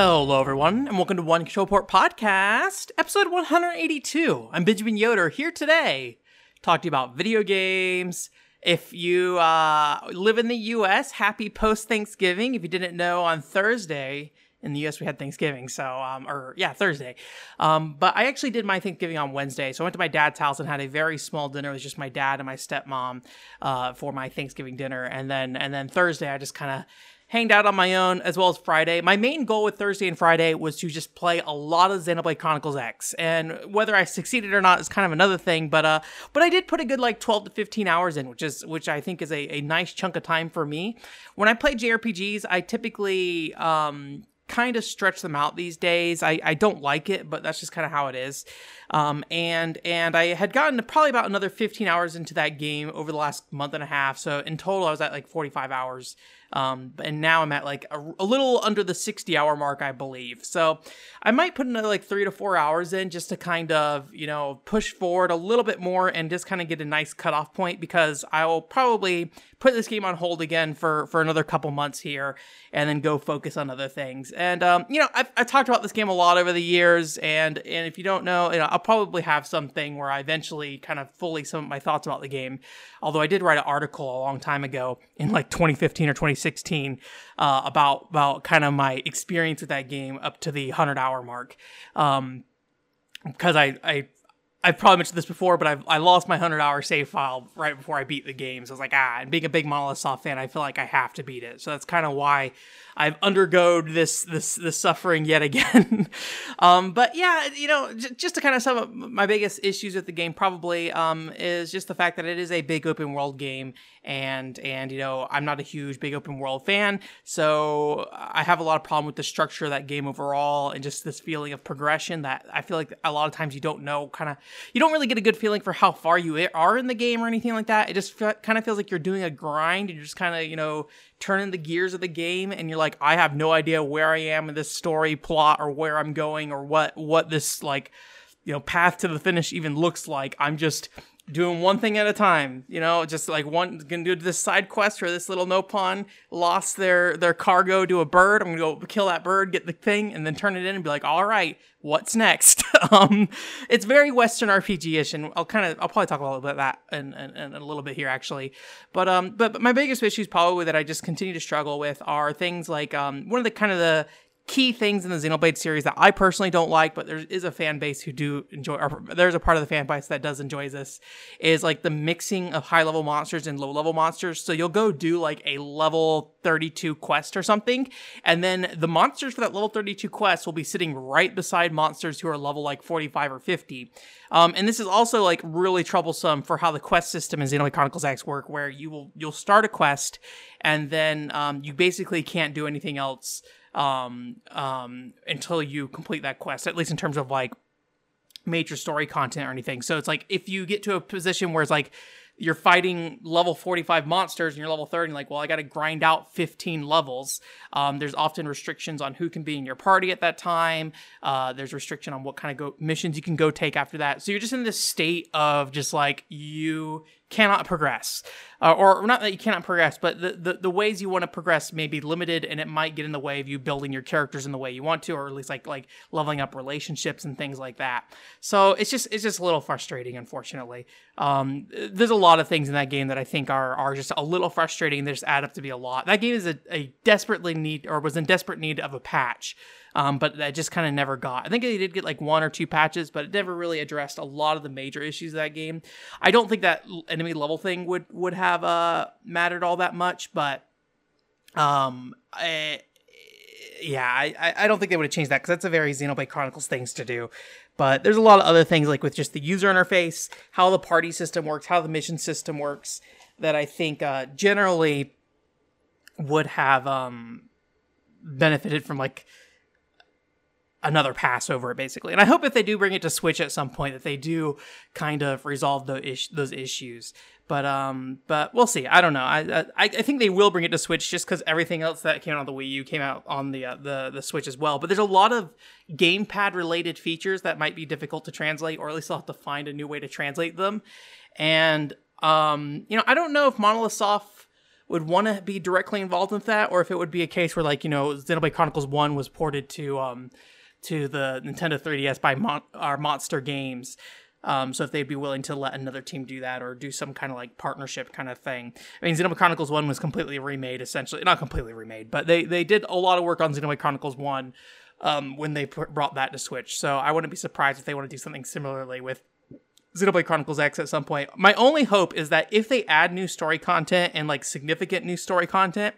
Hello, everyone, and welcome to One Control Port Podcast, episode 182. I'm Benjamin Yoder here today, talk to you about video games. If you uh, live in the U.S., happy post Thanksgiving. If you didn't know, on Thursday in the U.S. we had Thanksgiving, so um, or yeah, Thursday. Um, but I actually did my Thanksgiving on Wednesday, so I went to my dad's house and had a very small dinner. It was just my dad and my stepmom uh, for my Thanksgiving dinner, and then and then Thursday I just kind of hanged out on my own as well as Friday. My main goal with Thursday and Friday was to just play a lot of Xenoblade Chronicles X, and whether I succeeded or not is kind of another thing. But uh, but I did put a good like 12 to 15 hours in, which is which I think is a, a nice chunk of time for me. When I play JRPGs, I typically um kind of stretch them out these days. I, I don't like it, but that's just kind of how it is. Um, and and I had gotten probably about another 15 hours into that game over the last month and a half. So in total, I was at like 45 hours um, and now I'm at like a, a, little under the 60 hour mark, I believe. So I might put another like three to four hours in just to kind of, you know, push forward a little bit more and just kind of get a nice cutoff point because I will probably put this game on hold again for, for another couple months here and then go focus on other things. And, um, you know, I've, I've talked about this game a lot over the years. And, and if you don't know, you know, I'll probably have something where I eventually kind of fully some of my thoughts about the game. Although I did write an article a long time ago in like 2015 or 2016 uh, about about kind of my experience with that game up to the 100 hour mark. Um, because I, I I've probably mentioned this before, but I've, I lost my 100 hour save file right before I beat the game. So I was like, ah, and being a big Soft fan, I feel like I have to beat it. So that's kind of why I've undergone this this this suffering yet again. um, but yeah, you know, j- just to kind of sum up my biggest issues with the game, probably um, is just the fact that it is a big open world game, and and you know, I'm not a huge big open world fan, so I have a lot of problem with the structure of that game overall, and just this feeling of progression that I feel like a lot of times you don't know, kind of, you don't really get a good feeling for how far you are in the game or anything like that. It just kind of feels like you're doing a grind, and you're just kind of you know turning the gears of the game and you're like I have no idea where I am in this story plot or where I'm going or what what this like you know path to the finish even looks like. I'm just doing one thing at a time. You know, just like one gonna do this side quest where this little no Nopon lost their their cargo to a bird. I'm gonna go kill that bird, get the thing, and then turn it in and be like, all right, what's next? um, it's very Western RPG-ish, and I'll kind of I'll probably talk a little bit about that in, in, a little bit here actually. But um, but, but my biggest issues probably that I just continue to struggle with are things like um, one of the kind of the key things in the Xenoblade series that I personally don't like, but there is a fan base who do enjoy, or there's a part of the fan base that does enjoy this, is like the mixing of high level monsters and low level monsters. So you'll go do like a level 32 quest or something, and then the monsters for that level 32 quest will be sitting right beside monsters who are level like 45 or 50. Um, and this is also like really troublesome for how the quest system in Xenoblade Chronicles X work, where you will you'll start a quest and then um, you basically can't do anything else um, um, until you complete that quest, at least in terms of like major story content or anything. So it's like if you get to a position where it's like you're fighting level 45 monsters and you're level 30 and like well i got to grind out 15 levels. Um, there's often restrictions on who can be in your party at that time. Uh, there's restriction on what kind of go- missions you can go take after that. So you're just in this state of just like you cannot progress uh, or not that you cannot progress but the, the, the ways you want to progress may be limited and it might get in the way of you building your characters in the way you want to or at least like like leveling up relationships and things like that. So it's just it's just a little frustrating unfortunately. Um, there's a lot of things in that game that i think are are just a little frustrating. They just add up to be a lot. That game is a, a desperately need or was in desperate need of a patch um, but that just kind of never got. I think they did get like one or two patches, but it never really addressed a lot of the major issues of that game. I don't think that enemy level thing would would have uh, mattered all that much, but um, I, yeah, I, I don't think they would have changed that because that's a very Xenoblade Chronicles things to do. But there's a lot of other things like with just the user interface, how the party system works, how the mission system works, that I think uh, generally would have um, benefited from like another pass over it basically. And I hope if they do bring it to Switch at some point that they do kind of resolve those is- those issues. But um, but we'll see. I don't know. I I, I think they will bring it to Switch just because everything else that came out on the Wii U came out on the uh, the the Switch as well. But there's a lot of gamepad related features that might be difficult to translate, or at least I'll have to find a new way to translate them. And um, you know, I don't know if Monolith Soft would want to be directly involved with that, or if it would be a case where like you know Xenoblade Chronicles One was ported to um to the Nintendo 3DS by Mon- our Monster Games. Um, so if they'd be willing to let another team do that or do some kind of like partnership kind of thing. I mean, Xenoblade Chronicles One was completely remade, essentially not completely remade, but they they did a lot of work on Xenoblade Chronicles One um, when they put, brought that to Switch. So I wouldn't be surprised if they want to do something similarly with Xenoblade Chronicles X at some point. My only hope is that if they add new story content and like significant new story content,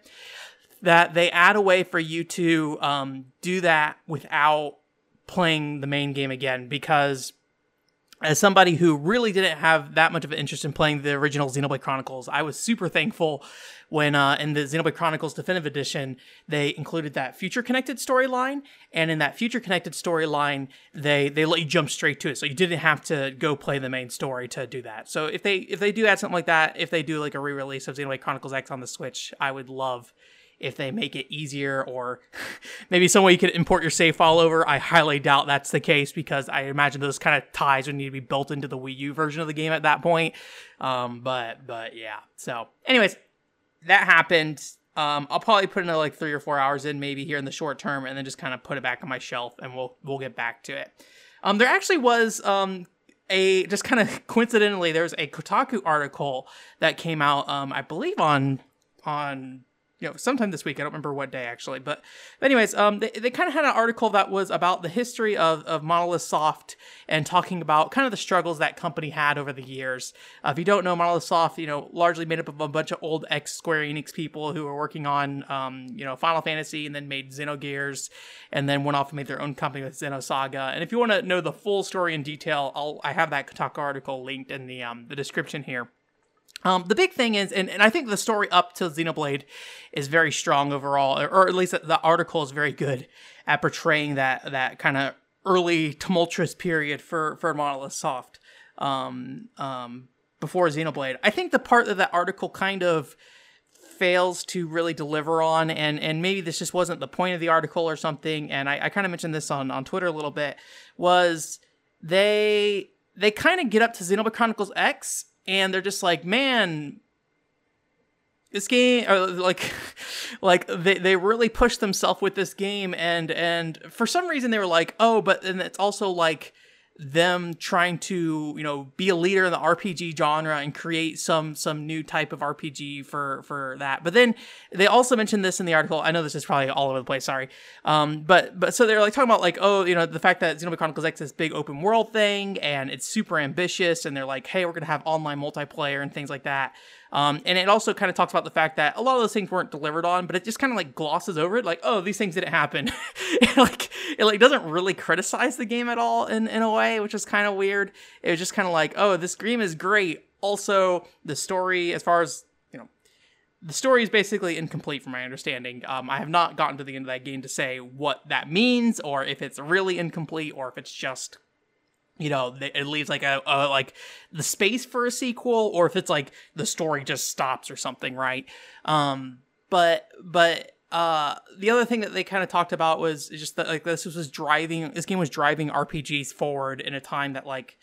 that they add a way for you to um, do that without playing the main game again because as somebody who really didn't have that much of an interest in playing the original Xenoblade Chronicles, I was super thankful when uh, in the Xenoblade Chronicles Definitive Edition they included that future connected storyline, and in that future connected storyline they they let you jump straight to it, so you didn't have to go play the main story to do that. So if they if they do add something like that, if they do like a re-release of Xenoblade Chronicles X on the Switch, I would love if they make it easier or maybe some way you could import your save file over. I highly doubt that's the case because I imagine those kind of ties would need to be built into the Wii U version of the game at that point. Um, but but yeah. So, anyways, that happened. Um, I'll probably put another like three or four hours in maybe here in the short term, and then just kind of put it back on my shelf, and we'll we'll get back to it. Um, there actually was um a just kind of coincidentally there's a Kotaku article that came out um I believe on on you know, sometime this week. I don't remember what day actually, but, anyways, um, they, they kind of had an article that was about the history of, of Monolith Soft and talking about kind of the struggles that company had over the years. Uh, if you don't know, Monolith Soft, you know, largely made up of a bunch of old ex Square Enix people who were working on, um, you know, Final Fantasy and then made Xenogears and then went off and made their own company with Xenosaga. And if you want to know the full story in detail, I'll, I have that Kotaku article linked in the, um, the description here. Um, the big thing is, and, and I think the story up to Xenoblade is very strong overall, or, or at least the article is very good at portraying that that kind of early tumultuous period for for Monolith Soft um, um, before Xenoblade. I think the part that that article kind of fails to really deliver on, and and maybe this just wasn't the point of the article or something. And I, I kind of mentioned this on on Twitter a little bit. Was they they kind of get up to Xenoblade Chronicles X and they're just like, man, this game or like like they, they really pushed themselves with this game and and for some reason they were like oh but then it's also like them trying to you know be a leader in the RPG genre and create some some new type of RPG for for that. But then they also mentioned this in the article. I know this is probably all over the place. Sorry, um, but but so they're like talking about like oh you know the fact that Xenoblade Chronicles X is this big open world thing and it's super ambitious and they're like hey we're gonna have online multiplayer and things like that. Um, and it also kind of talks about the fact that a lot of those things weren't delivered on, but it just kind of like glosses over it, like, oh, these things didn't happen. it, like it like doesn't really criticize the game at all in, in a way, which is kind of weird. It was just kind of like, oh, this game is great. Also, the story, as far as you know, the story is basically incomplete from my understanding. Um, I have not gotten to the end of that game to say what that means, or if it's really incomplete, or if it's just you know it leaves like a, a, like the space for a sequel or if it's like the story just stops or something right? Um but but uh the other thing that they kind of talked about was just that like this was driving this game was driving rpgs forward in a time that like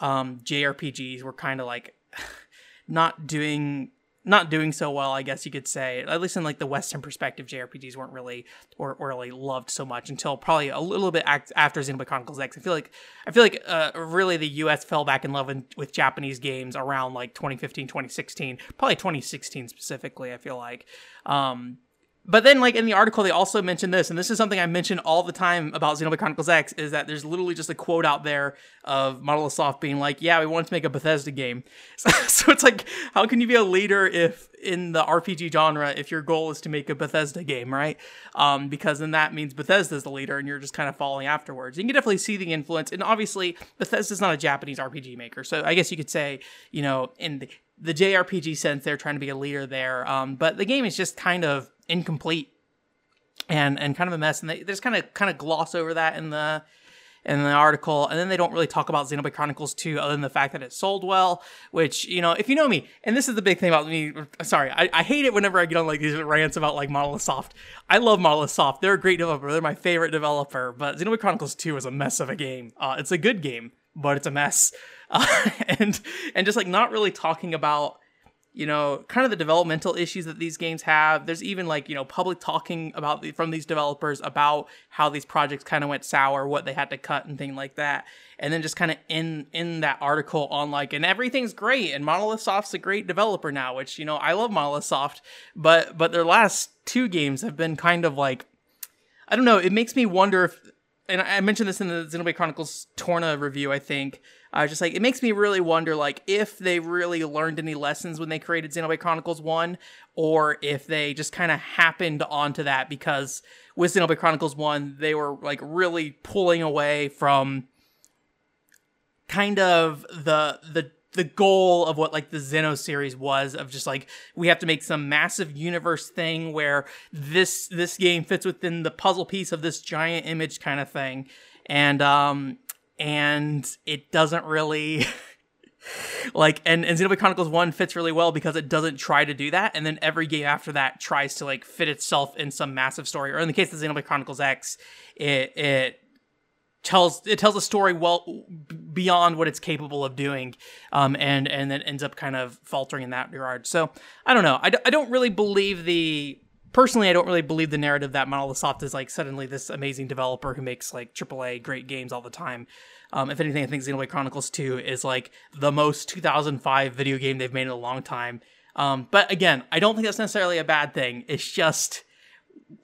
um jrpgs were kind of like not doing not doing so well, I guess you could say. At least in like the Western perspective, JRPGs weren't really or, or really loved so much until probably a little bit after Xenoblade Chronicles X. I feel like I feel like uh, really the U.S. fell back in love in, with Japanese games around like 2015, 2016, probably 2016 specifically. I feel like. Um, but then, like in the article, they also mentioned this, and this is something I mention all the time about Xenoblade Chronicles X, is that there's literally just a quote out there of Monolith Soft being like, "Yeah, we wanted to make a Bethesda game." So, so, it's like, how can you be a leader if in the RPG genre if your goal is to make a Bethesda game, right? Um, because then that means Bethesda's the leader, and you're just kind of following afterwards. You can definitely see the influence, and obviously Bethesda's not a Japanese RPG maker, so I guess you could say, you know, in the, the JRPG sense, they're trying to be a leader there. Um, but the game is just kind of incomplete and and kind of a mess. And they, they just kind of kind of gloss over that in the in the article, and then they don't really talk about Xenoblade Chronicles 2 other than the fact that it sold well, which, you know, if you know me, and this is the big thing about me, sorry, I, I hate it whenever I get on like these rants about like Monolith Soft. I love Monolith Soft. They're a great developer. They're my favorite developer, but Xenoblade Chronicles 2 is a mess of a game. Uh, it's a good game, but it's a mess. Uh, and and just like not really talking about you know, kind of the developmental issues that these games have. There's even like, you know, public talking about the, from these developers about how these projects kind of went sour, what they had to cut and thing like that. And then just kind of in in that article on like and everything's great and Monolith Soft's a great developer now, which, you know, I love Monolith Soft, but but their last two games have been kind of like I don't know, it makes me wonder if and I mentioned this in the Xenoblade Chronicles Torna review, I think. I was just like, it makes me really wonder, like, if they really learned any lessons when they created Xenoblade Chronicles 1, or if they just kind of happened onto that because with Xenoblade Chronicles 1, they were, like, really pulling away from kind of the, the, the goal of what like the Xeno series was of just like we have to make some massive universe thing where this this game fits within the puzzle piece of this giant image kind of thing. And um and it doesn't really like and, and Xenoblade Chronicles 1 fits really well because it doesn't try to do that and then every game after that tries to like fit itself in some massive story or in the case of Xenoblade Chronicles X it it tells it tells a story well beyond what it's capable of doing um and and then ends up kind of faltering in that regard. So I don't know. I d- I don't really believe the personally, I don't really believe the narrative that Monolith Soft is like suddenly this amazing developer who makes like AAA great games all the time. Um, if anything, I think Xenoblade Chronicles 2 is like the most 2005 video game they've made in a long time. Um, but again, I don't think that's necessarily a bad thing. It's just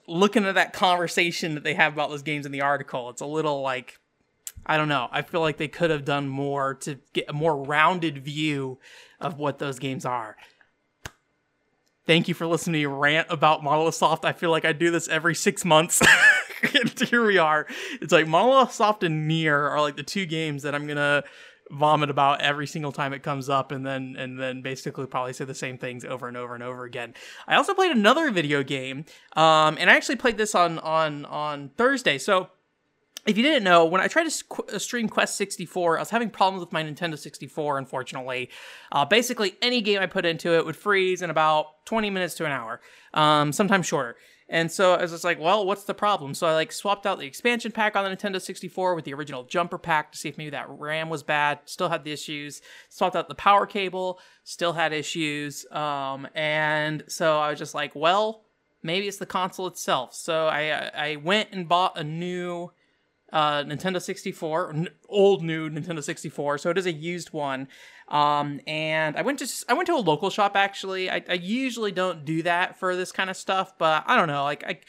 looking at that conversation that they have about those games in the article, it's a little like, I don't know. I feel like they could have done more to get a more rounded view of what those games are. Thank you for listening to me rant about Monolith Soft. I feel like I do this every six months. and here we are. It's like Monolith Soft and NieR are like the two games that I'm gonna vomit about every single time it comes up and then and then basically probably say the same things over and over and over again. I also played another video game um and I actually played this on on on Thursday. So if you didn't know, when I tried to stream Quest 64, I was having problems with my Nintendo 64, unfortunately. Uh, basically, any game I put into it would freeze in about 20 minutes to an hour, um, sometimes shorter. And so I was just like, well, what's the problem? So I like swapped out the expansion pack on the Nintendo 64 with the original jumper pack to see if maybe that RAM was bad. Still had the issues. Swapped out the power cable. Still had issues. Um, and so I was just like, well, maybe it's the console itself. So I I went and bought a new uh, Nintendo 64, n- old new Nintendo 64. So it is a used one. Um, and I went to I went to a local shop actually. I, I usually don't do that for this kind of stuff, but I don't know. Like I,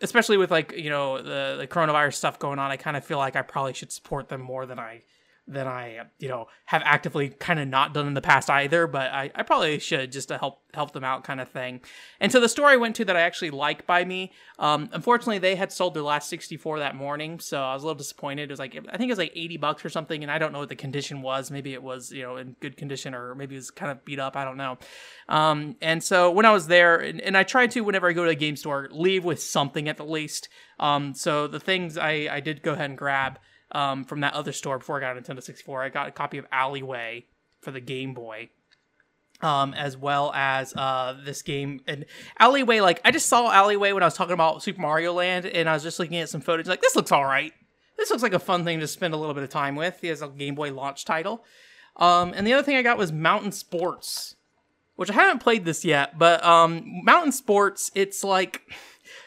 especially with like you know the the coronavirus stuff going on, I kind of feel like I probably should support them more than I than I, you know, have actively kind of not done in the past either, but I, I probably should just to help help them out kind of thing. And so the store I went to that I actually like by me, um, unfortunately they had sold their last 64 that morning, so I was a little disappointed. It was like I think it was like 80 bucks or something, and I don't know what the condition was. Maybe it was, you know, in good condition or maybe it was kind of beat up, I don't know. Um, and so when I was there, and, and I try to whenever I go to a game store, leave with something at the least. Um, so the things I, I did go ahead and grab um, from that other store before I got a Nintendo 64. I got a copy of Alleyway for the Game Boy. Um, as well as uh, this game and Alleyway. Like I just saw Alleyway when I was talking about Super Mario Land, and I was just looking at some footage. Like this looks all right. This looks like a fun thing to spend a little bit of time with. He has a Game Boy launch title. Um, and the other thing I got was Mountain Sports, which I haven't played this yet, but um, Mountain Sports, it's like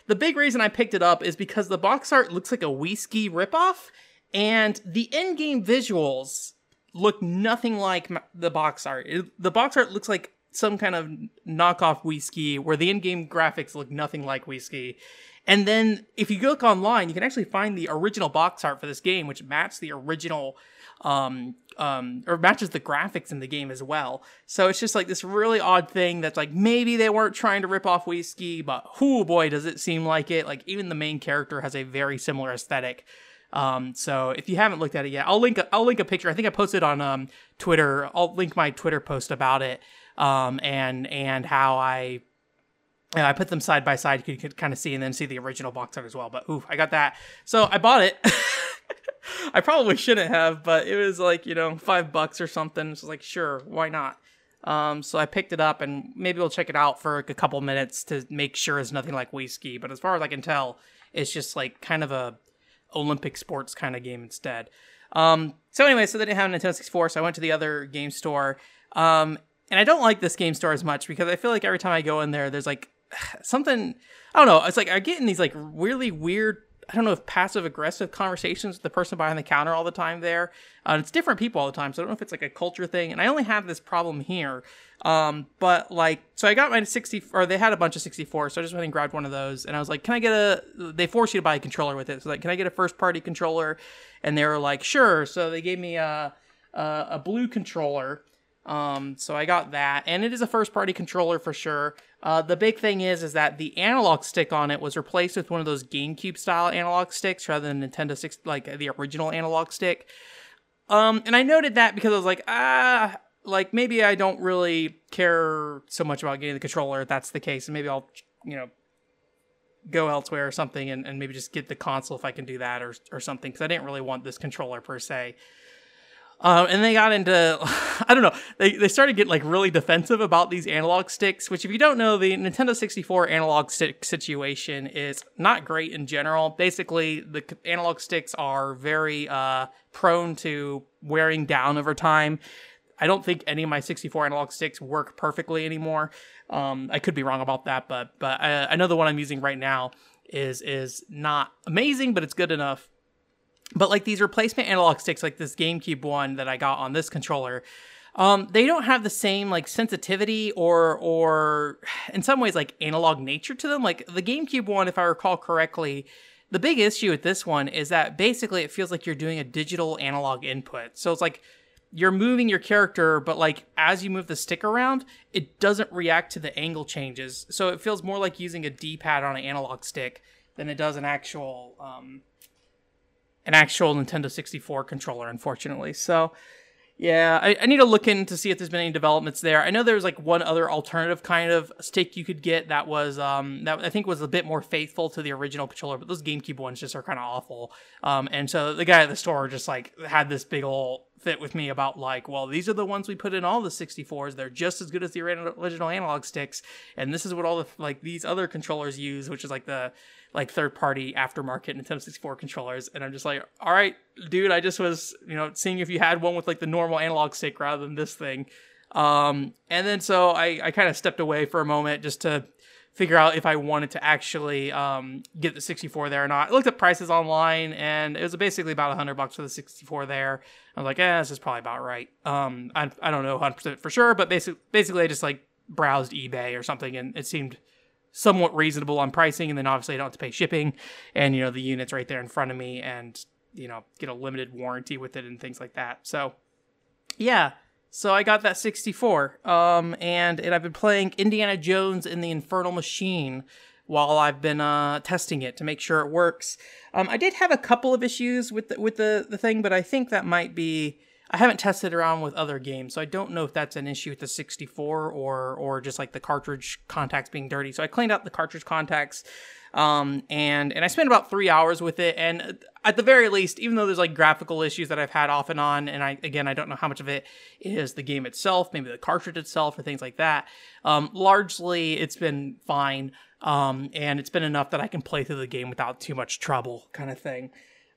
the big reason I picked it up is because the box art looks like a We Ski ripoff, and the in-game visuals look nothing like the box art. It, the box art looks like some kind of knockoff Wii where the in-game graphics look nothing like Wii And then if you look online, you can actually find the original box art for this game, which matches the original, um, um, or matches the graphics in the game as well. So it's just like this really odd thing that's like maybe they weren't trying to rip off Wii but whoo boy, does it seem like it. Like even the main character has a very similar aesthetic. Um, so if you haven't looked at it yet, I'll link I'll link a picture. I think I posted on um, Twitter. I'll link my Twitter post about it um, and and how I Yeah, I put them side by side. You could kind of see and then see the original box art as well. But ooh, I got that. So I bought it. I probably shouldn't have, but it was like you know five bucks or something. So like sure, why not? Um, so I picked it up and maybe we'll check it out for like a couple minutes to make sure it's nothing like We Ski. But as far as I can tell, it's just like kind of a Olympic sports kind of game instead. Um, so anyway, so they didn't have Nintendo 64, so I went to the other game store. Um, and I don't like this game store as much because I feel like every time I go in there, there's like something I don't know. It's like I get in these like really weird. I don't know if passive aggressive conversations with the person behind the counter all the time there. Uh, it's different people all the time, so I don't know if it's like a culture thing. And I only have this problem here. Um, but like, so I got my 60, or they had a bunch of 64, so I just went and grabbed one of those. And I was like, can I get a, they force you to buy a controller with it. So like, can I get a first party controller? And they were like, sure. So they gave me a, a, a blue controller. Um, so I got that, and it is a first party controller for sure. Uh, the big thing is, is that the analog stick on it was replaced with one of those GameCube style analog sticks rather than Nintendo six, like the original analog stick. Um, and I noted that because I was like, ah, like maybe I don't really care so much about getting the controller if that's the case, and maybe I'll, you know, go elsewhere or something, and, and maybe just get the console if I can do that or or something because I didn't really want this controller per se. Um, and they got into, I don't know, they, they started getting like really defensive about these analog sticks, which if you don't know, the Nintendo 64 analog stick situation is not great in general. Basically, the analog sticks are very uh, prone to wearing down over time. I don't think any of my 64 analog sticks work perfectly anymore. Um, I could be wrong about that, but but I, I know the one I'm using right now is is not amazing, but it's good enough but like these replacement analog sticks, like this GameCube one that I got on this controller, um, they don't have the same like sensitivity or or in some ways like analog nature to them. Like the GameCube one, if I recall correctly, the big issue with this one is that basically it feels like you're doing a digital analog input. So it's like you're moving your character, but like as you move the stick around, it doesn't react to the angle changes. So it feels more like using a D-pad on an analog stick than it does an actual um, an actual Nintendo 64 controller, unfortunately. So, yeah, I, I, need to look in to see if there's been any developments there. I know there's like one other alternative kind of stick you could get that was um that I think was a bit more faithful to the original controller, but those GameCube ones just are kind of awful. Um, and so the guy at the store just like had this big old fit with me about like, well, these are the ones we put in all the 64s. They're just as good as the original analog sticks, and this is what all the like these other controllers use, which is like the like third party aftermarket Nintendo 64 controllers. And I'm just like, all right, dude, I just was, you know, seeing if you had one with like the normal analog stick rather than this thing. Um, and then so I, I kind of stepped away for a moment just to figure out if I wanted to actually um, get the 64 there or not. I looked at prices online and it was basically about 100 bucks for the 64 there. I was like, eh, this is probably about right. Um, I, I don't know 100% for sure, but basically, basically I just like browsed eBay or something and it seemed somewhat reasonable on pricing, and then obviously I don't have to pay shipping, and you know the unit's right there in front of me, and you know get a limited warranty with it and things like that. So yeah, so I got that 64, um, and and I've been playing Indiana Jones in the Infernal Machine while I've been uh, testing it to make sure it works. Um, I did have a couple of issues with the, with the the thing, but I think that might be I haven't tested around with other games, so I don't know if that's an issue with the 64 or or just like the cartridge contacts being dirty. So I cleaned out the cartridge contacts, um, and and I spent about three hours with it. And at the very least, even though there's like graphical issues that I've had off and on, and I again I don't know how much of it is the game itself, maybe the cartridge itself, or things like that. Um, largely, it's been fine, um, and it's been enough that I can play through the game without too much trouble, kind of thing.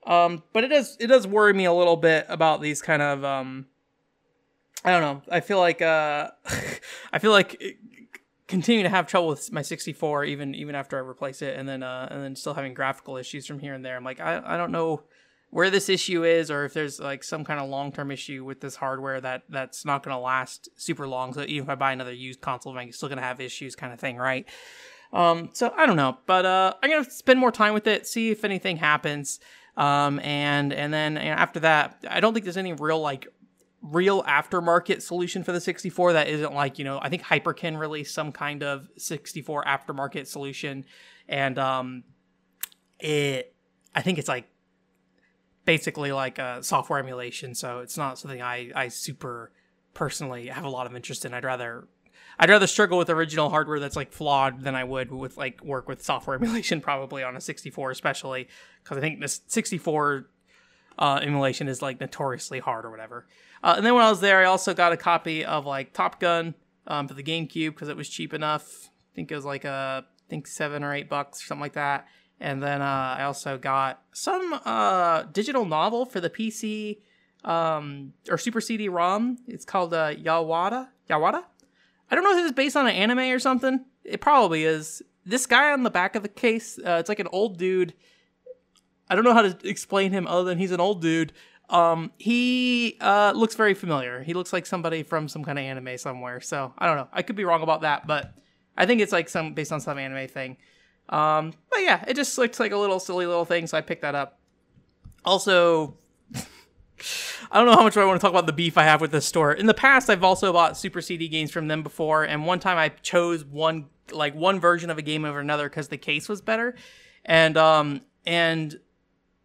Um, but it does it does worry me a little bit about these kind of um, I don't know. I feel like uh, I feel like continuing to have trouble with my 64 even even after I replace it, and then uh, and then still having graphical issues from here and there. I'm like I I don't know where this issue is or if there's like some kind of long-term issue with this hardware that that's not going to last super long so even if i buy another used console i'm still going to have issues kind of thing right um so i don't know but uh i'm going to spend more time with it see if anything happens um, and and then after that, I don't think there's any real like real aftermarket solution for the 64 that isn't like you know I think Hyperkin released some kind of 64 aftermarket solution, and um, it I think it's like basically like a software emulation, so it's not something I I super personally have a lot of interest in. I'd rather I'd rather struggle with original hardware that's like flawed than I would with like work with software emulation, probably on a 64, especially because I think this 64 uh, emulation is like notoriously hard or whatever. Uh, and then when I was there, I also got a copy of like Top Gun um, for the GameCube because it was cheap enough. I think it was like a I think seven or eight bucks or something like that. And then uh, I also got some uh, digital novel for the PC um, or Super CD-ROM. It's called uh, Yawara. Yawara. I don't know if this is based on an anime or something. It probably is. This guy on the back of the case, uh, it's like an old dude. I don't know how to explain him other than he's an old dude. Um, he uh, looks very familiar. He looks like somebody from some kind of anime somewhere. So I don't know. I could be wrong about that, but I think it's like some based on some anime thing. Um, but yeah, it just looks like a little silly little thing, so I picked that up. Also, I don't know how much I want to talk about the beef I have with this store. In the past, I've also bought Super CD games from them before, and one time I chose one like one version of a game over another because the case was better, and um and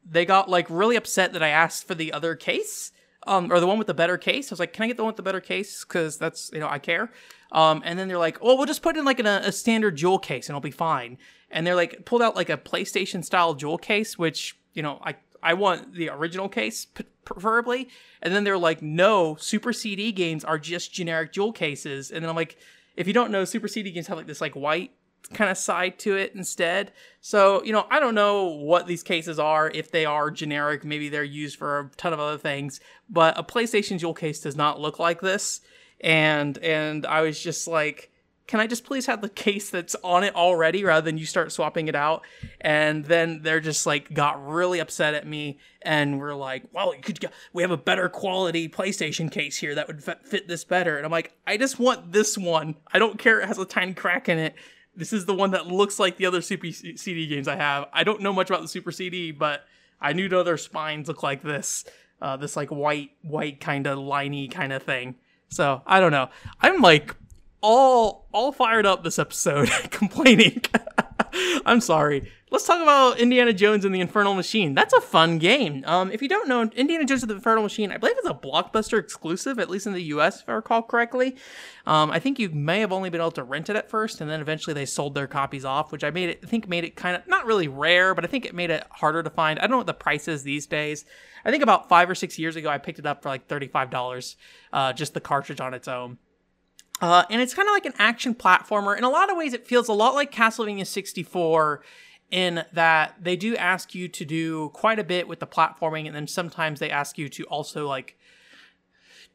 they got like really upset that I asked for the other case, um or the one with the better case. I was like, can I get the one with the better case? Because that's you know I care. Um, and then they're like, oh, we'll just put it in like in a, a standard jewel case and it'll be fine. And they're like pulled out like a PlayStation style jewel case, which you know I I want the original case preferably. And then they're like, no, Super CD games are just generic jewel cases. And then I'm like, if you don't know, Super CD games have like this like white kind of side to it instead. So, you know, I don't know what these cases are, if they are generic, maybe they're used for a ton of other things, but a PlayStation jewel case does not look like this. And and I was just like can I just please have the case that's on it already rather than you start swapping it out? And then they're just like got really upset at me and we're like, well, you could get, we have a better quality PlayStation case here that would fit this better. And I'm like, I just want this one. I don't care it has a tiny crack in it. This is the one that looks like the other Super CD games I have. I don't know much about the Super CD, but I knew the other spines look like this. Uh, this like white, white kind of liney kind of thing. So I don't know. I'm like all all fired up this episode complaining. I'm sorry. Let's talk about Indiana Jones and the Infernal Machine. That's a fun game. Um, if you don't know, Indiana Jones and the Infernal Machine, I believe it's a blockbuster exclusive, at least in the US, if I recall correctly. Um, I think you may have only been able to rent it at first, and then eventually they sold their copies off, which I made it I think made it kind of not really rare, but I think it made it harder to find. I don't know what the price is these days. I think about five or six years ago I picked it up for like $35, uh, just the cartridge on its own. Uh, and it's kind of like an action platformer. In a lot of ways, it feels a lot like Castlevania 64 in that they do ask you to do quite a bit with the platforming, and then sometimes they ask you to also like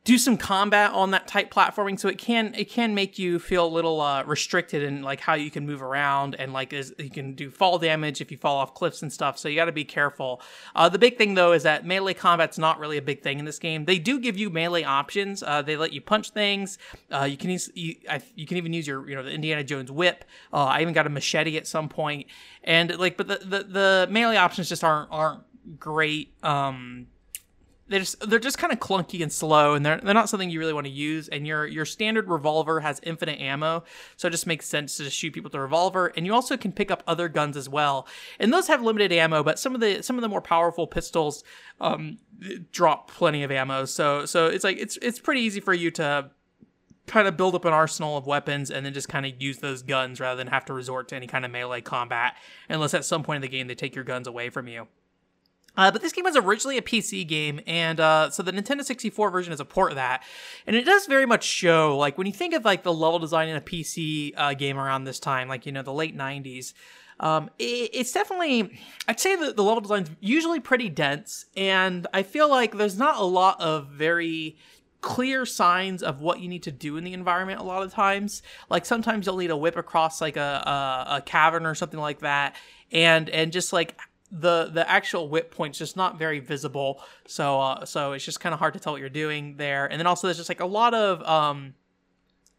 do some combat on that tight platforming so it can it can make you feel a little uh, restricted in like how you can move around and like is, you can do fall damage if you fall off cliffs and stuff so you got to be careful uh, the big thing though is that melee combat's not really a big thing in this game they do give you melee options uh, they let you punch things uh, you can use you, you, can even use your you know the indiana jones whip uh, i even got a machete at some point. point and like but the, the, the melee options just aren't aren't great um they're just they're just kind of clunky and slow and they're, they're not something you really want to use and your your standard revolver has infinite ammo so it just makes sense to just shoot people with the revolver and you also can pick up other guns as well. And those have limited ammo but some of the some of the more powerful pistols um, drop plenty of ammo so so it's like it's it's pretty easy for you to kind of build up an arsenal of weapons and then just kind of use those guns rather than have to resort to any kind of melee combat unless at some point in the game they take your guns away from you uh, but this game was originally a PC game, and uh, so the Nintendo 64 version is a port of that. And it does very much show, like, when you think of, like, the level design in a PC uh, game around this time, like, you know, the late 90s, um, it, it's definitely, I'd say that the level design's usually pretty dense, and I feel like there's not a lot of very clear signs of what you need to do in the environment a lot of times like sometimes you'll need to whip across like a, a, a cavern or something like that and and just like the the actual whip point's just not very visible. So uh, so it's just kind of hard to tell what you're doing there. And then also there's just like a lot of um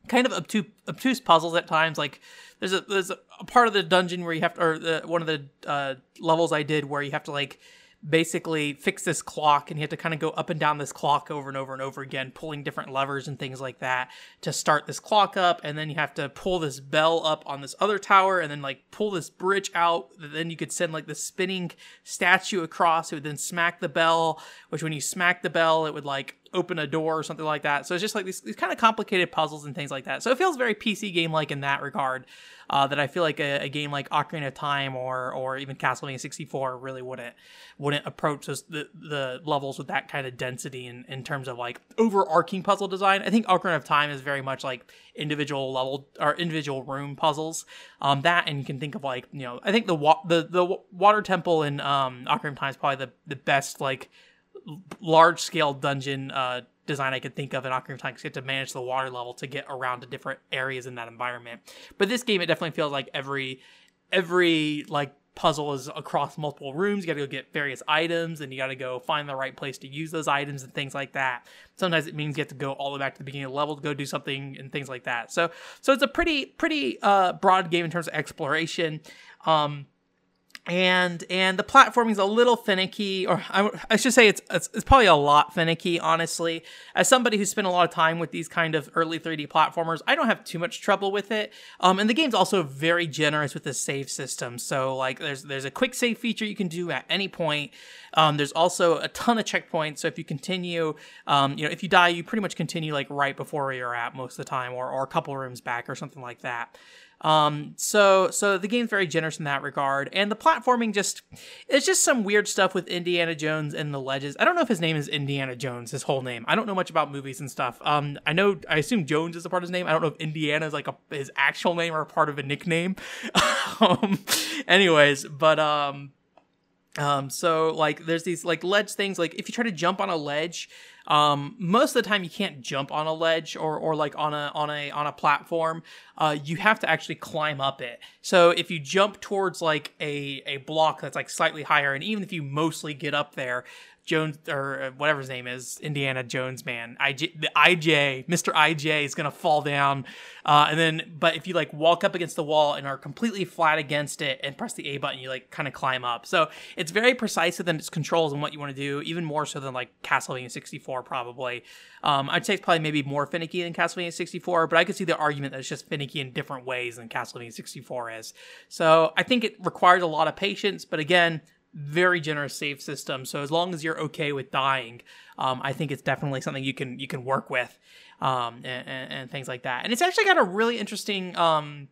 kind of obtuse, obtuse puzzles at times. Like there's a there's a, part of the dungeon where you have to or the, one of the uh, levels i did where you have to like basically fix this clock and you have to kind of go up and down this clock over and over and over again pulling different levers and things like that to start this clock up. And then you have to pull this bell up on this other tower and then like pull this bridge out then you could send like the spinning statue across. It would then smack the bell which when you smack the bell it would like open a door or something like that. So it's just like these, these kind of complicated puzzles and things like that. So it feels very PC game like in that regard. Uh, that I feel like a, a, game like Ocarina of Time or or even Castlevania 64 really wouldn't wouldn't approach those, the the levels with that kind of density in, in terms of like overarching puzzle design. I think Ocarina of Time is very much like individual level or individual room puzzles. Um, that and you can think of like you know I think the wa- the the water temple in um, Ocarina of Time is probably the the best like large scale dungeon uh, design I could think of in Ocarina of Time because you have to manage the water level to get around to different areas in that environment. But this game, it definitely feels like every every like puzzle is across multiple rooms. You got to go get various items, and you got to go find the right place to use those items and things like that. Sometimes it means you have to go all the way back to the beginning of the level to go do something and things like that. So, so it's a pretty pretty uh, broad game in terms of exploration. Um, and and the platforming is a little finicky or I, I should say it's, it's, it's probably a lot finicky honestly. As somebody who's spent a lot of time with these kind of early 3d platformers i don't have too much trouble with it. Um, and the game's also very generous with the save system. So like there's there's a quick save feature you can do at any point um, there's also a ton of checkpoints so if you continue um, you know if you die you pretty much continue like right before where you're at most of the time or, or a couple rooms back or something like that um, so so the game's very generous in that regard, and the platforming just it's just some weird stuff with Indiana Jones and the ledges. I don't know if his name is Indiana Jones, his whole name. I don't know much about movies and stuff. Um, I know I assume Jones is a part of his name. I don't know if Indiana is like a, his actual name or part of a nickname. um, anyways, but um, um, so like there's these like ledge things. Like if you try to jump on a ledge, um, most of the time you can't jump on a ledge or, or like on a on a on a platform. Uh, you have to actually climb up it. So if you jump towards like a a block that's like slightly higher, and even if you mostly get up there, Jones or uh, whatever his name is, Indiana Jones man, IJ, the IJ, Mr. IJ is gonna fall down, uh, and then but if you like walk up against the wall and are completely flat against it and press the A button, you like kind of climb up. So it's very precise within its controls and what you want to do, even more so than like Castlevania 64 probably. Um, I'd say it's probably maybe more finicky than Castlevania 64, but I could see the argument that it's just finicky in different ways than Castlevania 64 is. So I think it requires a lot of patience, but again very generous save system. So as long as you're okay with dying, um, I think it's definitely something you can you can work with, um, and, and, things like that. And it's actually got a really interesting um,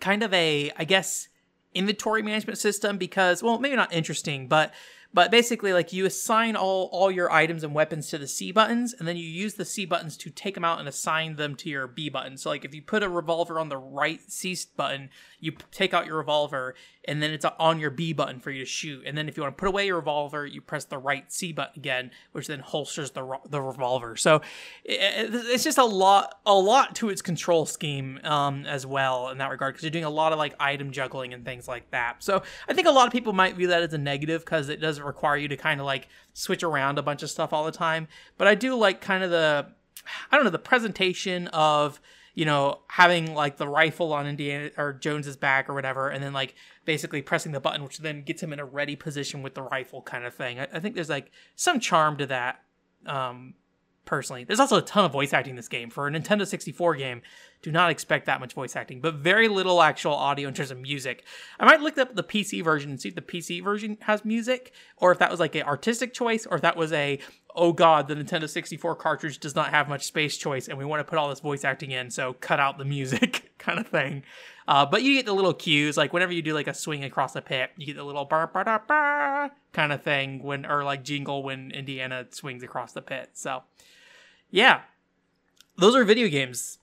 kind of a I guess inventory management system because well maybe not interesting, but but basically, like you assign all all your items and weapons to the C buttons, and then you use the C buttons to take them out and assign them to your B button. So, like if you put a revolver on the right C button, you take out your revolver, and then it's on your B button for you to shoot. And then if you want to put away your revolver, you press the right C button again, which then holsters the the revolver. So it, it's just a lot a lot to its control scheme um, as well in that regard because you're doing a lot of like item juggling and things like that. So I think a lot of people might view that as a negative because it does doesn't require you to kind of like switch around a bunch of stuff all the time. But I do like kind of the, I don't know, the presentation of you know having like the rifle on Indiana or Jones's back or whatever, and then like basically pressing the button, which then gets him in a ready position with the rifle kind of thing. I, I think there's like some charm to that. Um, personally. There's also a ton of voice acting in this game. For a Nintendo 64 game, do not expect that much voice acting, but very little actual audio in terms of music. I might look up the PC version and see if the PC version has music, or if that was like an artistic choice, or if that was a, oh god, the Nintendo 64 cartridge does not have much space choice, and we want to put all this voice acting in, so cut out the music kind of thing. Uh, but you get the little cues, like whenever you do like a swing across the pit, you get the little bar bar bar kind of thing when, or like jingle when Indiana swings across the pit. So, yeah, those are video games.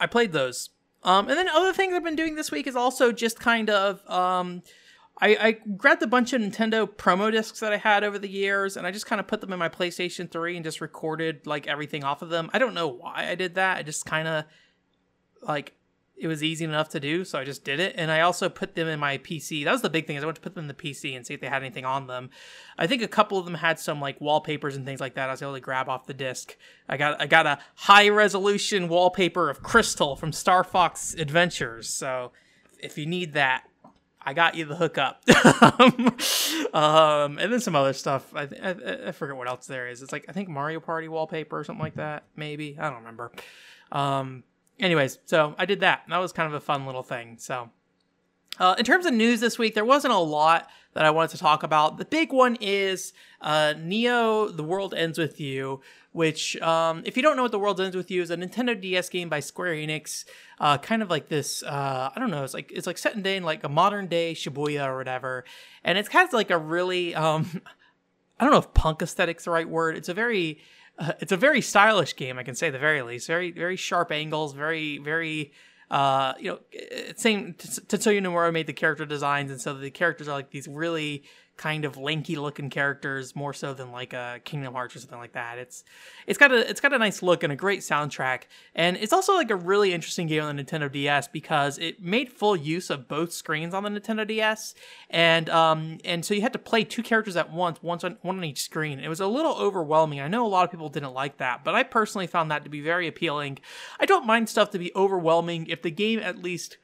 I played those. Um, and then other things I've been doing this week is also just kind of um, I, I grabbed a bunch of Nintendo promo discs that I had over the years, and I just kind of put them in my PlayStation 3 and just recorded like everything off of them. I don't know why I did that. I just kind of like it was easy enough to do, so I just did it. And I also put them in my PC. That was the big thing is I went to put them in the PC and see if they had anything on them. I think a couple of them had some like wallpapers and things like that. I was able to grab off the disc. I got I got a high resolution wallpaper of Crystal from Star Fox Adventures. So if you need that, I got you the hookup. um, and then some other stuff. I, I, I forget what else there is. It's like I think Mario Party wallpaper or something like that. Maybe I don't remember. Um, anyways, so I did that. That was kind of a fun little thing. So, Uh, in terms of news this week, there wasn't a lot that I wanted to talk about. The big one is uh, Neo: The World Ends with You, which, um, if you don't know what The World Ends with You is, a Nintendo DS game by Square Enix, uh, kind of like this. Uh, I don't know. It's like it's like set in day in like a modern day Shibuya or whatever, and it's kind of like a really. Um, I don't know if punk aesthetic's the right word. It's a very uh, it's a very stylish game. I can say the very least. Very very sharp angles. Very very uh, you know, same Tetsuya Nomura made the character designs, and so the characters are like these really kind of lanky looking characters more so than like a Kingdom Hearts or something like that. It's it's got a it's got a nice look and a great soundtrack, and it's also like a really interesting game on the Nintendo DS because it made full use of both screens on the Nintendo DS, and um and so you had to play two characters at once, once on one on each screen. It was a little overwhelming. I know a lot of people didn't like that, but I personally found that to be very appealing. I don't mind stuff to be overwhelming if the game at least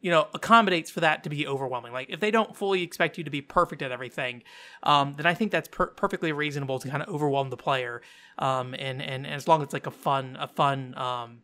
you know accommodates for that to be overwhelming. Like if they don't fully expect you to be perfect at everything um, then i think that's per- perfectly reasonable to kind of overwhelm the player um, and, and, and as long as it's like a fun a fun um,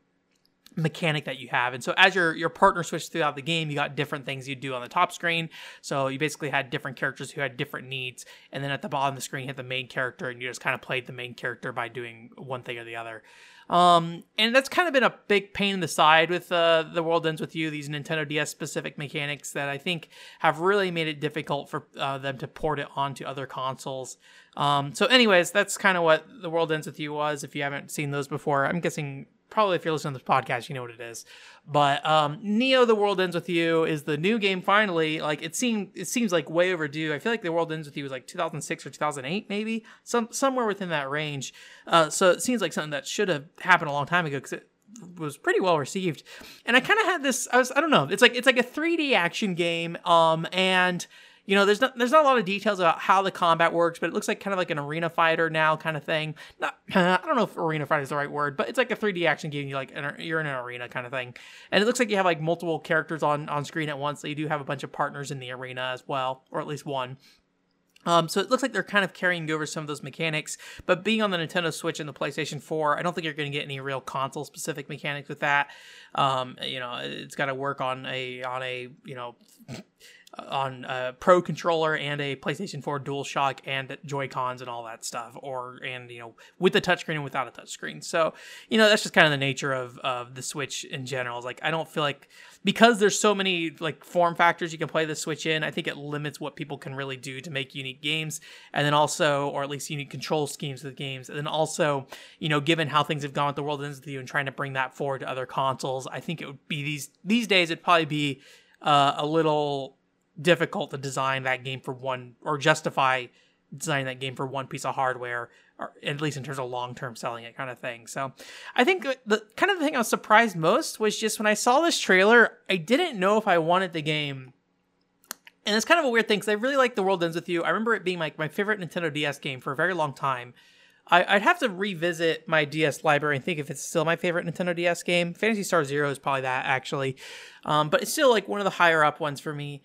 mechanic that you have and so as your your partner switched throughout the game you got different things you do on the top screen so you basically had different characters who had different needs and then at the bottom of the screen you had the main character and you just kind of played the main character by doing one thing or the other um, and that's kind of been a big pain in the side with uh, the world ends with you. These Nintendo DS specific mechanics that I think have really made it difficult for uh, them to port it onto other consoles. Um, so, anyways, that's kind of what the world ends with you was. If you haven't seen those before, I'm guessing probably if you're listening to this podcast, you know what it is. But um, Neo: The World Ends with You is the new game. Finally, like it seemed, it seems like way overdue. I feel like The World Ends with You was like 2006 or 2008, maybe some somewhere within that range. Uh, so it seems like something that should have happened a long time ago because it was pretty well received. And I kind of had this. I was, I don't know. It's like it's like a 3D action game. Um, and you know, there's not there's not a lot of details about how the combat works, but it looks like kind of like an arena fighter now kind of thing. Not, I don't know if arena fighter is the right word, but it's like a 3D action game. You like you're in an arena kind of thing, and it looks like you have like multiple characters on on screen at once. So you do have a bunch of partners in the arena as well, or at least one. Um, so it looks like they're kind of carrying over some of those mechanics, but being on the Nintendo Switch and the PlayStation 4, I don't think you're going to get any real console specific mechanics with that. Um, you know, it's got to work on a on a you know on a Pro controller and a PlayStation 4 DualShock and Joy Cons and all that stuff, or and you know with the touchscreen and without a touchscreen. So you know that's just kind of the nature of of the Switch in general. Like I don't feel like because there's so many like form factors you can play the Switch in. I think it limits what people can really do to make unique games, and then also, or at least unique control schemes with games. And then also, you know, given how things have gone with the world ends with you and trying to bring that forward to other consoles, I think it would be these these days it'd probably be uh, a little difficult to design that game for one or justify designing that game for one piece of hardware or at least in terms of long-term selling it kind of thing. So i think the kind of the thing i was surprised most was just when i saw this trailer i didn't know if i wanted the game. And it's kind of a weird thing because i really like the world ends with you. I remember it being like my favorite nintendo ds game for a very long time. I, would have to revisit my DS library and think if it's still my favorite Nintendo DS game. Phantasy Star Zero is probably that actually, um, but it's still like one of the higher up ones for me.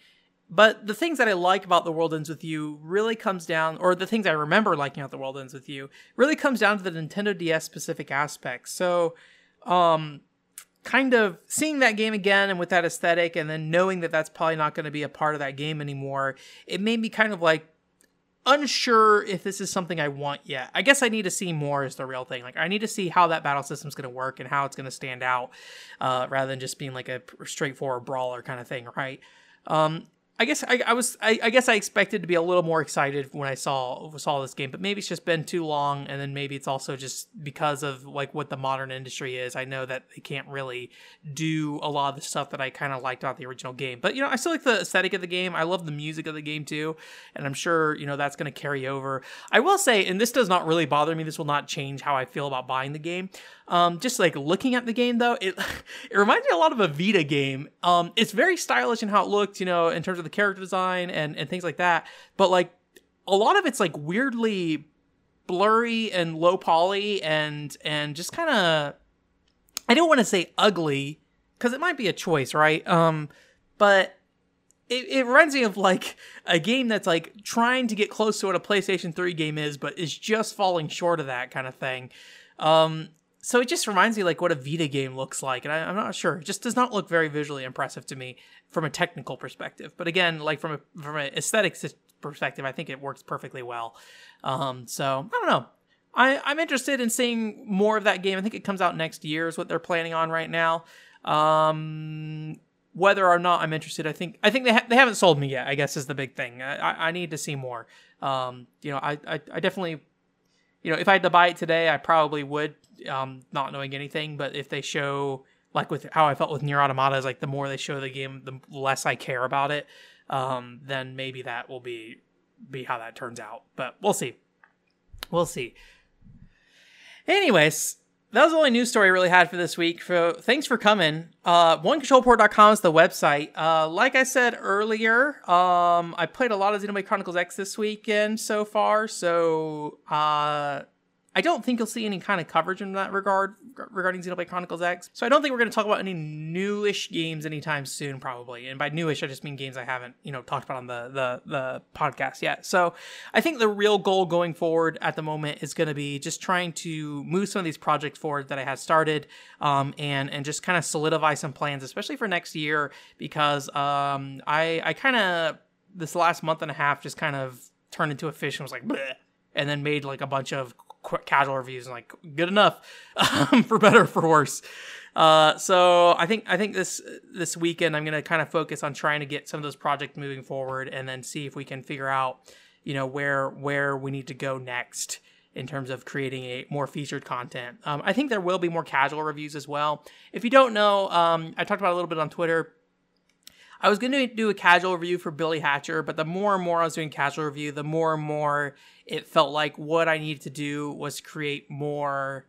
But the things that I like about The World Ends With You really comes down, or the things I remember liking about The World Ends With You, really comes down to the Nintendo DS specific aspects. So, um, kind of seeing that game again and with that aesthetic, and then knowing that that's probably not going to be a part of that game anymore, it made me kind of like unsure if this is something I want yet. I guess I need to see more is the real thing. Like I need to see how that battle system is going to work and how it's going to stand out, uh, rather than just being like a straightforward brawler kind of thing, right? Um, I guess I, I was I, I, guess I expected to be a little more excited when I saw saw this game, but maybe it's just been too long, and then maybe it's also just because of like what the modern industry is. I know that they can't really do a lot of the stuff that I kind of liked about the original game, but you know I still like the aesthetic of the game. I love the music of the game too, and I'm sure you know that's going to carry over. I will say, and this does not really bother me. This will not change how I feel about buying the game. Um, just like looking at the game though, it it reminds me a lot of a Vita game. Um, it's very stylish in how it looked, you know, in terms of the character design and and things like that. But like a lot of it's like weirdly blurry and low poly and and just kind of I don't want to say ugly because it might be a choice, right? Um, but it, it reminds me of like a game that's like trying to get close to what a PlayStation 3 game is, but is just falling short of that kind of thing. Um, so it just reminds me like what a Vita game looks like, and I, am not sure. It just does not look very visually impressive to me from a technical perspective. But again, like from a from an aesthetics perspective, I think it works perfectly well. Um, so I don't know. I, I'm interested in seeing more of that game. I think it comes out next year is what they're planning on right now. Um, whether or not I'm interested, I think I think they ha- they haven't sold me yet. I guess is the big thing. I, I need to see more. Um, you know, I, I, I definitely, you know, if I had to buy it today, I probably would. Um, not knowing anything, but if they show like with how I felt with NieR Automata is like the more they show the game, the less I care about it. Um, then maybe that will be be how that turns out. But we'll see. We'll see. Anyways, that was the only news story I really had for this week. So thanks for coming. Uh, OneControlPort.com is the website. Uh, like I said earlier, um, I played a lot of Xenoblade Chronicles X this weekend so far. So uh, I don't think you'll see any kind of coverage in that regard regarding Xenoblade Chronicles X. So I don't think we're going to talk about any newish games anytime soon, probably. And by newish, I just mean games I haven't, you know, talked about on the the the podcast yet. So I think the real goal going forward at the moment is going to be just trying to move some of these projects forward that I had started, um, and and just kind of solidify some plans, especially for next year, because um, I I kind of this last month and a half just kind of turned into a fish and was like. Bleh and then made like a bunch of casual reviews and like good enough um, for better for worse. Uh, so I think I think this this weekend I'm gonna kind of focus on trying to get some of those projects moving forward and then see if we can figure out you know where where we need to go next in terms of creating a more featured content. Um, I think there will be more casual reviews as well. If you don't know, um, I talked about a little bit on Twitter. I was going to do a casual review for Billy Hatcher, but the more and more I was doing casual review, the more and more it felt like what I needed to do was create more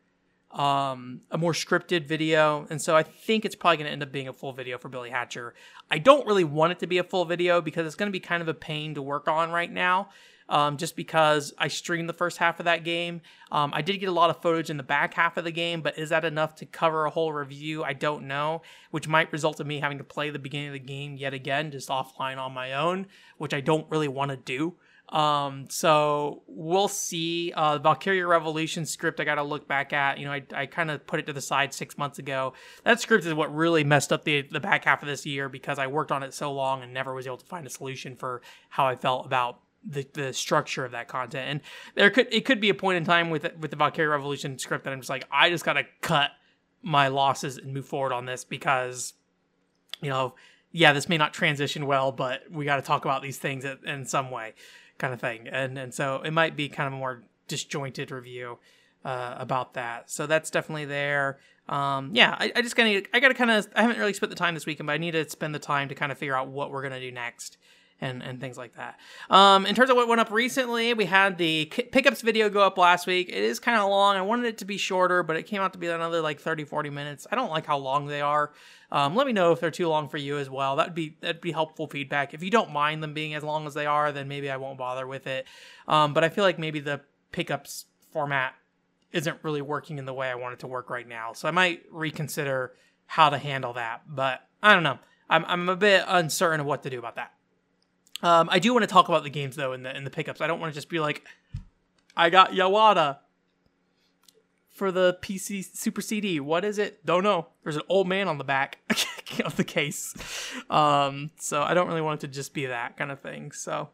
um, a more scripted video. And so I think it's probably going to end up being a full video for Billy Hatcher. I don't really want it to be a full video because it's going to be kind of a pain to work on right now um, just because I streamed the first half of that game. Um, I did get a lot of footage in the back half of the game, but is that enough to cover a whole review? I don't know, which might result in me having to play the beginning of the game yet again, just offline on my own, which I don't really want to do. Um, so we'll see. Uh, Valkyria Revolution script I got to look back at. You know, I, I kind of put it to the side six months ago. That script is what really messed up the the back half of this year because I worked on it so long and never was able to find a solution for how I felt about the, the structure of that content. And there could it could be a point in time with with the Valkyria Revolution script that I'm just like I just gotta cut my losses and move forward on this because you know yeah this may not transition well, but we got to talk about these things in some way, kind of thing. And and so it might be kind of a more disjointed review. Uh, about that, so that's definitely there. Um, yeah, I, I just gotta, I gotta kind of, I haven't really spent the time this weekend, but I need to spend the time to kind of figure out what we're gonna do next and, and things like that. Um, in terms of what went up recently, we had the pickups video go up last week. It is kind of long. I wanted it to be shorter, but it came out to be another like 30, 40 minutes. I don't like how long they are. Um, let me know if they're too long for you as well. That'd be that'd be helpful feedback. If you don't mind them being as long as they are, then maybe I won't bother with it. Um, but I feel like maybe the pickups format isn't really working in the way I want it to work right now. So I might reconsider how to handle that. But I don't know. I'm I'm a bit uncertain of what to do about that. Um, I do want to talk about the games though in the in the pickups. I don't want to just be like, I got Yawara for the PC Super CD. What is it? Don't know. There's an old man on the back of the case. Um, so I don't really want it to just be that kind of thing. So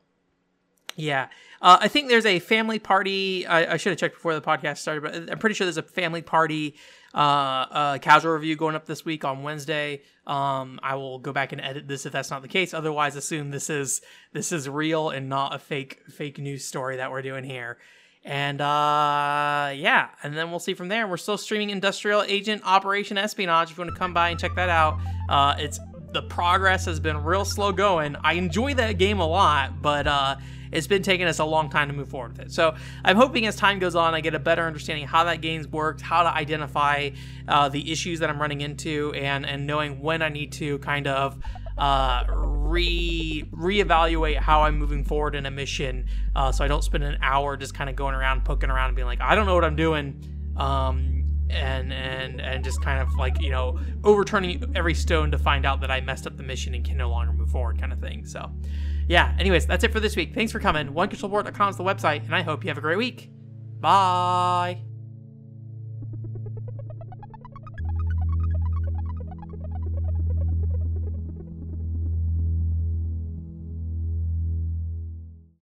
yeah, uh, I think there's a family party. I, I, should have checked before the podcast started, but I'm pretty sure there's a family party uh, casual review going up this week on Wednesday. Um, I will go back and edit this if that's not the case. Otherwise, assume this is this is real and not a fake fake news story that we're doing here. And uh, yeah, and then we'll see from there. We're still streaming Industrial Agent Operation Espionage. If you want to come by and check that out, uh, it's the progress has been real slow going. I enjoy that game a lot, but uh, it's been taking us a long time to move forward with it. So I'm hoping as time goes on, I get a better understanding how that game's worked, how to identify uh, the issues that I'm running into, and and knowing when I need to kind of uh, re reevaluate how I'm moving forward in a mission, uh, so I don't spend an hour just kind of going around, poking around, and being like, I don't know what I'm doing. Um, and and and just kind of like you know overturning every stone to find out that I messed up the mission and can no longer move forward, kind of thing. So, yeah, anyways, that's it for this week. Thanks for coming. OneControlPort.com is the website, and I hope you have a great week. Bye.